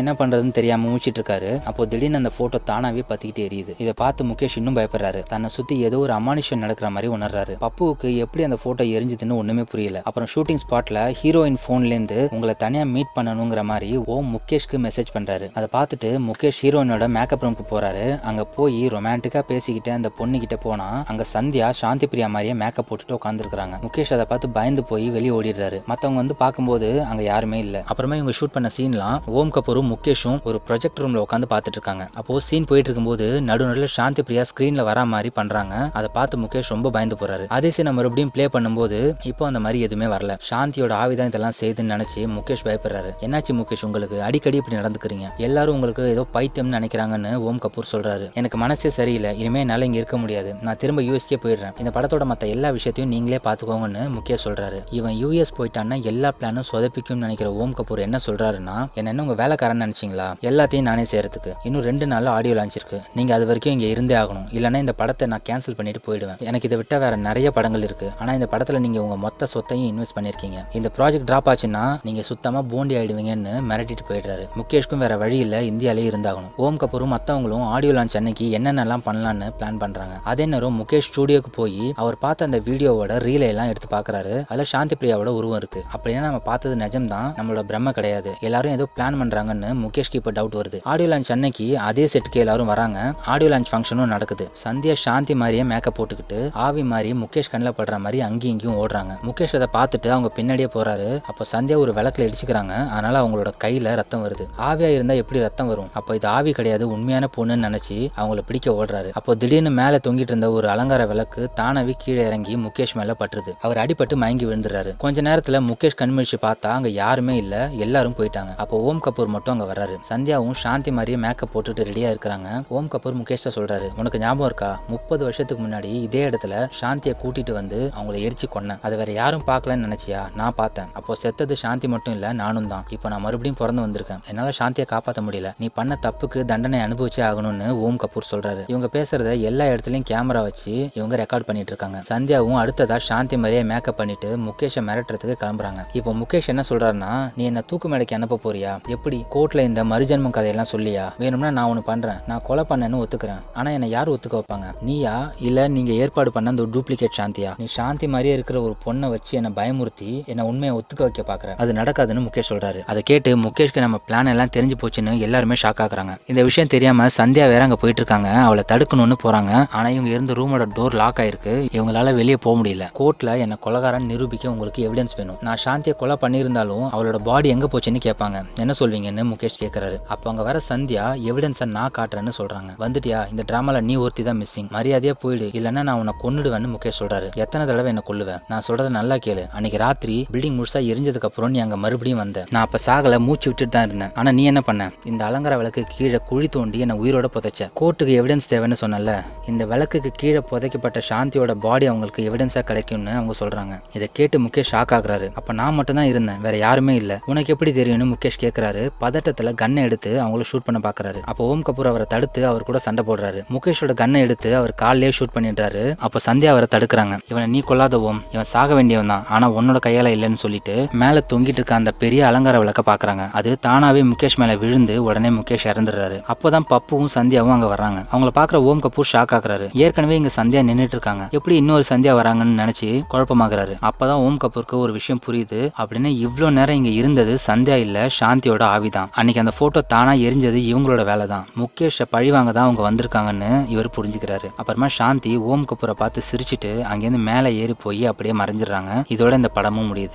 என்ன பண்றதுன்னு தெரியாம மூச்சிட்டு இருக்காரு. அப்போ திடீர்னு அந்த போட்டோ தானாவே பத்திக்கிட்டு எரியுது. இதை பார்த்து முகேஷ் இன்னும் பயப்படுறாரு. தன்னை சுத்தி ஏதோ ஒரு அமானுஷம் நடக்கிற மாதிரி உணர்றாரு. பப்புவுக்கு எப்படி அந்த போட்டோ எரிஞ்சதுன்னு ஒண்ணுமே புரியல. அப்புறம் ஷூட்டிங் ஸ்பாட்ல ஹீரோயின் போன்ல இருந்து உங்களை தனியா மீட் பண்ணணுங்கிற மாதிரி ஓம் முகேஷ்க்கு மெசேஜ் பண்றாரு. அதை பார்த்துட்டு முகேஷ் ஹீரோயினோட மேக்கப் ரூமுக்கு போறாரு. அங்க போய் ரொமான்டிக்கா பேசிக்கிட்டு அந்த பொண்ணு கிட்ட போனா அங்க சந்தியா சாந்தி பிரியா மாதிரியே மேக்கப் போட்டுட்டு உட்காந்துருக்காங்க முகேஷ் அதை பார்த்து பயந்து போய் வெளியே ஓடிடுறாரு. மத்தவங்க வந்து பார்க்கும்போது அங்க யாருமே இல்ல. அப்புறமா இவங்க ஷூட் பண்ண சீன்லாம் ஓம் கபூரும் முகேஷும் ஒரு ப்ரொஜெக்ட் ரூம்ல உட்காந்து பாத்துட்டு இருக்காங்க. அப்போ சீன் போயிட்டு இருக்கும்போது நடு சாந்தி பிரியா ஸ்கிரீன்ல வரா மாதிரி பண்றாங்க. அதை பார்த்து முகேஷ் ரொம்ப பயந்து போறாரு. அதே சீனை மறுபடியும் ப்ளே பண்ணும்போது இப்போ அந்த மாதிரி எதுவுமே வரல. சாந்தியோட ஆவிதான் இதெல்லாம் செய்துன்னு நினைச்சு முகேஷ் பயப்படுறாரு. என்னாச்சு முகேஷ் உங்களுக்கு? அடிக்கடி இப்படி நடந்துக்கிறீங்க. எல்லாரும் உங்களுக்கு ஏதோ பைத்தியம்னு நினைக்கிறாங்கன்னு ஓம் கபூர் சொல்றாரு. எனக்கு மனசே சரியில்லை. இனிமே என்னால இங்க இருக்க முடியாது. நான் திரும்ப யூஎஸ்கே போயிடுறேன். இந்த படத்தோட மத்த எல்லா விஷயத்தையும் நீங்களே பாத்துக்கோங்கன்னு முகேஷ் சொல்றாரு. இவன் யூ யூஎஸ் போயிட்டான்னா எல்லா பிளானும் சொதப்பிக்கும்னு நினைக்கிற ஓம் கபூர் என்ன சொல்றாருன்னா என்ன என்ன உங்க வேலைக்காரன் நினைச்சிங்களா? எல்லாத்தையும் நானே செய்யறதுக்கு. இன்னும் ரெண்டு நாள் ஆடியோ லான்ச் இருக்கு. நீங்க அது வரைக்கும் இங்க இருந்தே ஆகணும். இல்லைன்னா இந்த படத்தை நான் கேன்சல் பண்ணிட்டு போயிடுவேன். எனக்கு இதை விட்டா வேற நிறைய படங்கள் இருக்கு. ஆனா இந்த படத்துல நீங்க உங்க மொத்த சொத்தையும் இன்வெஸ்ட் பண்ணிருக்கீங்க இந்த ப்ராஜெக்ட் டிராப் ஆச்சுன்னா நீங்க சுத்தமா போண்டி ஆயிடுவீங்கன்னு மிரட்டிட்டு போயிடுறாரு. முகேஷ்க்கும் வேற வழி இல்ல. இந்தியாலே இருந்தாகணும். ஓம் கபூரும் மத்தவங்களும் ஆடியோ லான்ச் அன்னைக்கு என்னென்னலாம் பண்ணலாம்னு பிளான் பண்றாங்க. அதே நேரம் முகேஷ் ஸ்டுடியோக்கு போய் அவர் பார்த்த அந்த வீடியோவோட ரீலை எல்லாம் எடுத்து பாக்குறாரு அதுல சாந்தி பிரியாவோட உருவம் இருக்கு. அப்படின்னா நம்ம பார்த்தது நிஜம்தான். நம்மளோட பிரம்ம கிடையாது. எல்லாரும் ஏதோ பிளான் பண்றாங்கன்னு முகேஷ்க்கு இப்ப டவுட் வருது. ஆடியோ லான்ச் அன்னைக்கு அதே செட்டுக்கு எல்லாரும் வராங்க. ஆடியோ லான்ச் ஃபங்க்ஷனும் நடக்குது. சந்தியா சாந்தி மாதிரியே மேக்கப் போட்டுக்கிட்டு ஆவி மாதிரி முகேஷ் கண்ணில் படுற மாதிரி அங்கேயும் இங்கேயும் ஓடுறாங்க. முகேஷ் அதை பார்த்துட்டு அவங்க பின்னாடியே போறாரு. அப்போ சந்தியா ஒரு விளக்குல இடிச்சுக்கிறாங்க. அதனால அவங்களோட கையில ரத்தம் வருது. ஆவியா இருந்தா எப்படி ரத்தம் வரும்? அப்போ இது ஆவி கிடையாது உண்மையான பொண்ணுன்னு நினைச்சு அவங்கள பிடிக்க ஓடுறாரு. அப்போ திடீர்னு மேல தொங்கிட்டு இருந்த ஒரு அலங்கார விளக்கு தானவி கீழே இறங்கி முகேஷ் மேல பட்டுருது. அவர் அடிபட்டு மயங்கி விழுந்துறாரு கொஞ்ச நேரத்துல முகேஷ் கண்மிழிச்சு பார்த்தா அங்க யாருமே இல்ல எல்லாரும் போயிட்டாங்க. அப்போ ஓம் கபூர் மட்டும் அங்க வர்றாரு. சந்தியாவும் சாந்தி மாதிரியே மேக்கப் போட்டுட்டு ரெடியா இருக்கிறாங்க ஓம் கபூர் முகேஷ் சொல்றாரு உனக்கு ஞாபகம் இருக்கா? முப்பது வருஷத்துக்கு முன்னாடி இதே இடத்துல சாந்தியை கூட்டிட்டு வந்து அவங்கள எரிச்சு கொன்னேன். அதை வேற யாரும் பார்க்கலன்னு நினைச்சியா? நான் பார்த்தேன். அப்போ செத்தது சாந்தி மட்டும் இல்ல நானும் தான். இப்போ நான் மறுபடியும் பிறந்து வந்திருக்கேன். என்னால சாந்தியை காப்பாற்ற முடியல. நீ பண்ண தப்புக்கு தண்டனை அனுபவிச்சே ஆகணும்னு ஓம் கபூர் சொல்றாரு. இவங்க பேசுறத எல்லா இடத்துலயும் கேமரா வச்சு இவங்க ரெக்கார்ட் பண்ணிட்டு இருக்காங்க. சந்தியாவும் அடுத்ததா சாந்தி மாதிரியே மேக்கப் பண்ணிட்டு முகேஷை மிரட்டுறதுக்கு கிளம்புறாங்க. இப்போ முகேஷ் என்ன சொல்றாருன்னா நீ என்ன தூக்கு மேடைக்கு அனுப்ப போறியா? எப்படி? கோர்ட்ல இந்த மறுஜன்மம் கதையெல்லாம் சொல்லியா? வேணும்னா நான் ஒன்னு பண்றேன். நான் கொலை பண்ணேன்னு ஒத்துக்கிறேன். ஆனா என்ன யார் ஒத்துக்க வைப்பாங்க? நீயா? இல்ல நீங்க ஏற்பாடு பண்ண அந்த டூப்ளிகேட் சாந்தியா? நீ சாந்தி மாதிரியே இருக்கிற ஒரு பொண்ணை வச்சு என்ன பயமுறுத்தி என்ன உண்மையை ஒத்துக்க வைக்க பாக்குற. அது நடக்காதுன்னு முகேஷ் சொல்றாரு. அதை கேட்டு முகேஷ்க்கு நம்ம பிளான் எல்லாம் தெரிஞ்சு போச்சுன்னு எல்லாருமே ஷாக் ஆகுறாங்க. இந்த விஷயம் தெரியாம சந்தியா வேற அங்க போயிட்டு இருக்காங்க. அவளை தடுக்கணும்னு போறாங்க. ஆனா இவங்க இருந்த ரூமோட டோர் லாக் ஆயிருக்கு. இவங்களால வெளியே போக முடியல. கோர்ட்ல என்ன கொலகாரன் நிரூபிக்க உங்களுக்கு எவிடன்ஸ் வேணும். நான் சாந்தியை கொலை பண்ணியிருந்தாலும் அவளோட பாடி எங்க போச்சுன்னு கேட்பாங்க. என்ன சொல்வீங்கன்னு முகேஷ் கேக்குறாரு அப்போ அங்க வர சந்தியா எவிடன்ஸை நான் காட்டுறேன்னு சொல்றாங்க. வந்துட்டியா? இந்த டிராமால நீ ஒருத்தி தான் மிஸ்ஸிங் மரியாதையா போயிடு. இல்லைன்னா நான் உன்னை கொன்னுடுவேன்னு முகேஷ் சொல்றாரு. எத்தனை தடவை என்ன கொள்ளுவேன் நான் சொல்றத நல்லா கேளு. அன்னைக்கு ராத்திரி பில்டிங் முழுசா எரிஞ்சதுக்கு அப்புறம் நீ அங்க மறுபடியும் வந்த. நான் அப்ப சாகல மூச்சு விட்டுட்டு தான் இருந்தேன். ஆனா நீ என்ன பண்ண? இந்த அலங்கார விளக்கு கீழே குழி தோண்டி என்ன உயிரோட புதைச்ச. கோர்ட்டுக்கு எவிடன்ஸ் தேவைன்னு சொன்னல இந்த விளக்குக்கு கீழே புதைக்கப்பட்ட சாந்தியோட பாடி அவங்களுக்கு எவிடன்ஸா கிடைக்கும்னு அவங்க சொல்றாங்க. இதை கேட்டு முகேஷ் ஷாக் ஆகுறாரு. அப்ப நான் மட்டும் தான் இருந்தேன். வேற யாருமே இல்ல. உனக்கு எப்படி தெரியும்னு முகேஷ் கேக்குறாரு. பதட்டத்துல கன்னை எடுத்து அவங்கள ஷூட் பண்ண பாக்குறாரு. அப்போ ஓம் கபூர் அவரை தடுத்து அவர் கூட சண்டை போடுறாரு. முகேஷோட கன்னை எடுத்து அவர் காலிலேயே ஷூட் பண்ணிடுறாரு. அப்போ சந்தியா அவரை தடுக்கிறாங்க. இவனை நீ கொல்லாத ஓம். இவன் சாக வேண்டியவன் தான் ஆனா உன்னோட கையால இல்லைன்னு சொல்லிட்டு மேல தொங்கிட்டு இருக்க அந்த பெரிய அலங்கார விளக்க பாக்குறாங்க. அது தானாவே முகேஷ் மேல விழுந்து உடனே முகேஷ் இறந்துடுறாரு. அப்போதான் பப்புவும் சந்தியாவும் அங்க வர்றாங்க. அவங்கள பாக்குற ஓம் கபூர் ஷாக் ஆகுறாரு. ஏற்கனவே இங்க சந்தியா நின்றுட்டு இருக்காங்க. எப்படி இன்னொரு சந்தியா வராங்கன்னு நினைச்சு குழப்பமாகறாரு. அப்பதான் ஓம் கபூர் கபூருக்கு ஒரு விஷயம் புரியுது அப்படின்னு இவ்வளோ நேரம் இங்க இருந்தது சந்தியா இல்ல சாந்தியோட ஆவிதான். அன்னைக்கு அந்த போட்டோ தானா எரிஞ்சது இவங்களோட வேலை தான் முகேஷை பழிவாங்க தான் அவங்க வந்திருக்காங்கன்னு இவர் புரிஞ்சுக்கிறாரு. அப்புறமா சாந்தி ஓம் கபூரை பார்த்து சிரிச்சிட்டு அங்கேருந்து மேலே ஏறி போய் அப்படியே மறைஞ்சிடுறாங்க. இதோட இந்த படமும் முடியுது.